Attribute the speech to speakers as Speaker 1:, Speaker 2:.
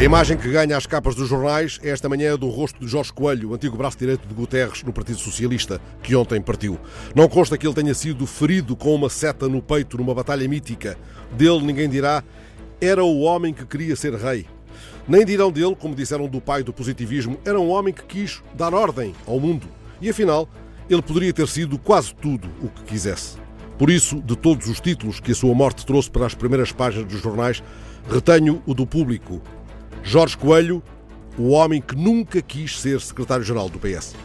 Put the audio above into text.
Speaker 1: A imagem que ganha as capas dos jornais é esta manhã do rosto de Jorge Coelho, antigo braço direito de Guterres no Partido Socialista, que ontem partiu. Não consta que ele tenha sido ferido com uma seta no peito numa batalha mítica. Dele ninguém dirá, era o homem que queria ser rei. Nem dirão dele, como disseram do pai do positivismo, era um homem que quis dar ordem ao mundo. E afinal, ele poderia ter sido quase tudo o que quisesse. Por isso, de todos os títulos que a sua morte trouxe para as primeiras páginas dos jornais, retenho o do público, Jorge Coelho, o homem que nunca quis ser secretário-geral do PS.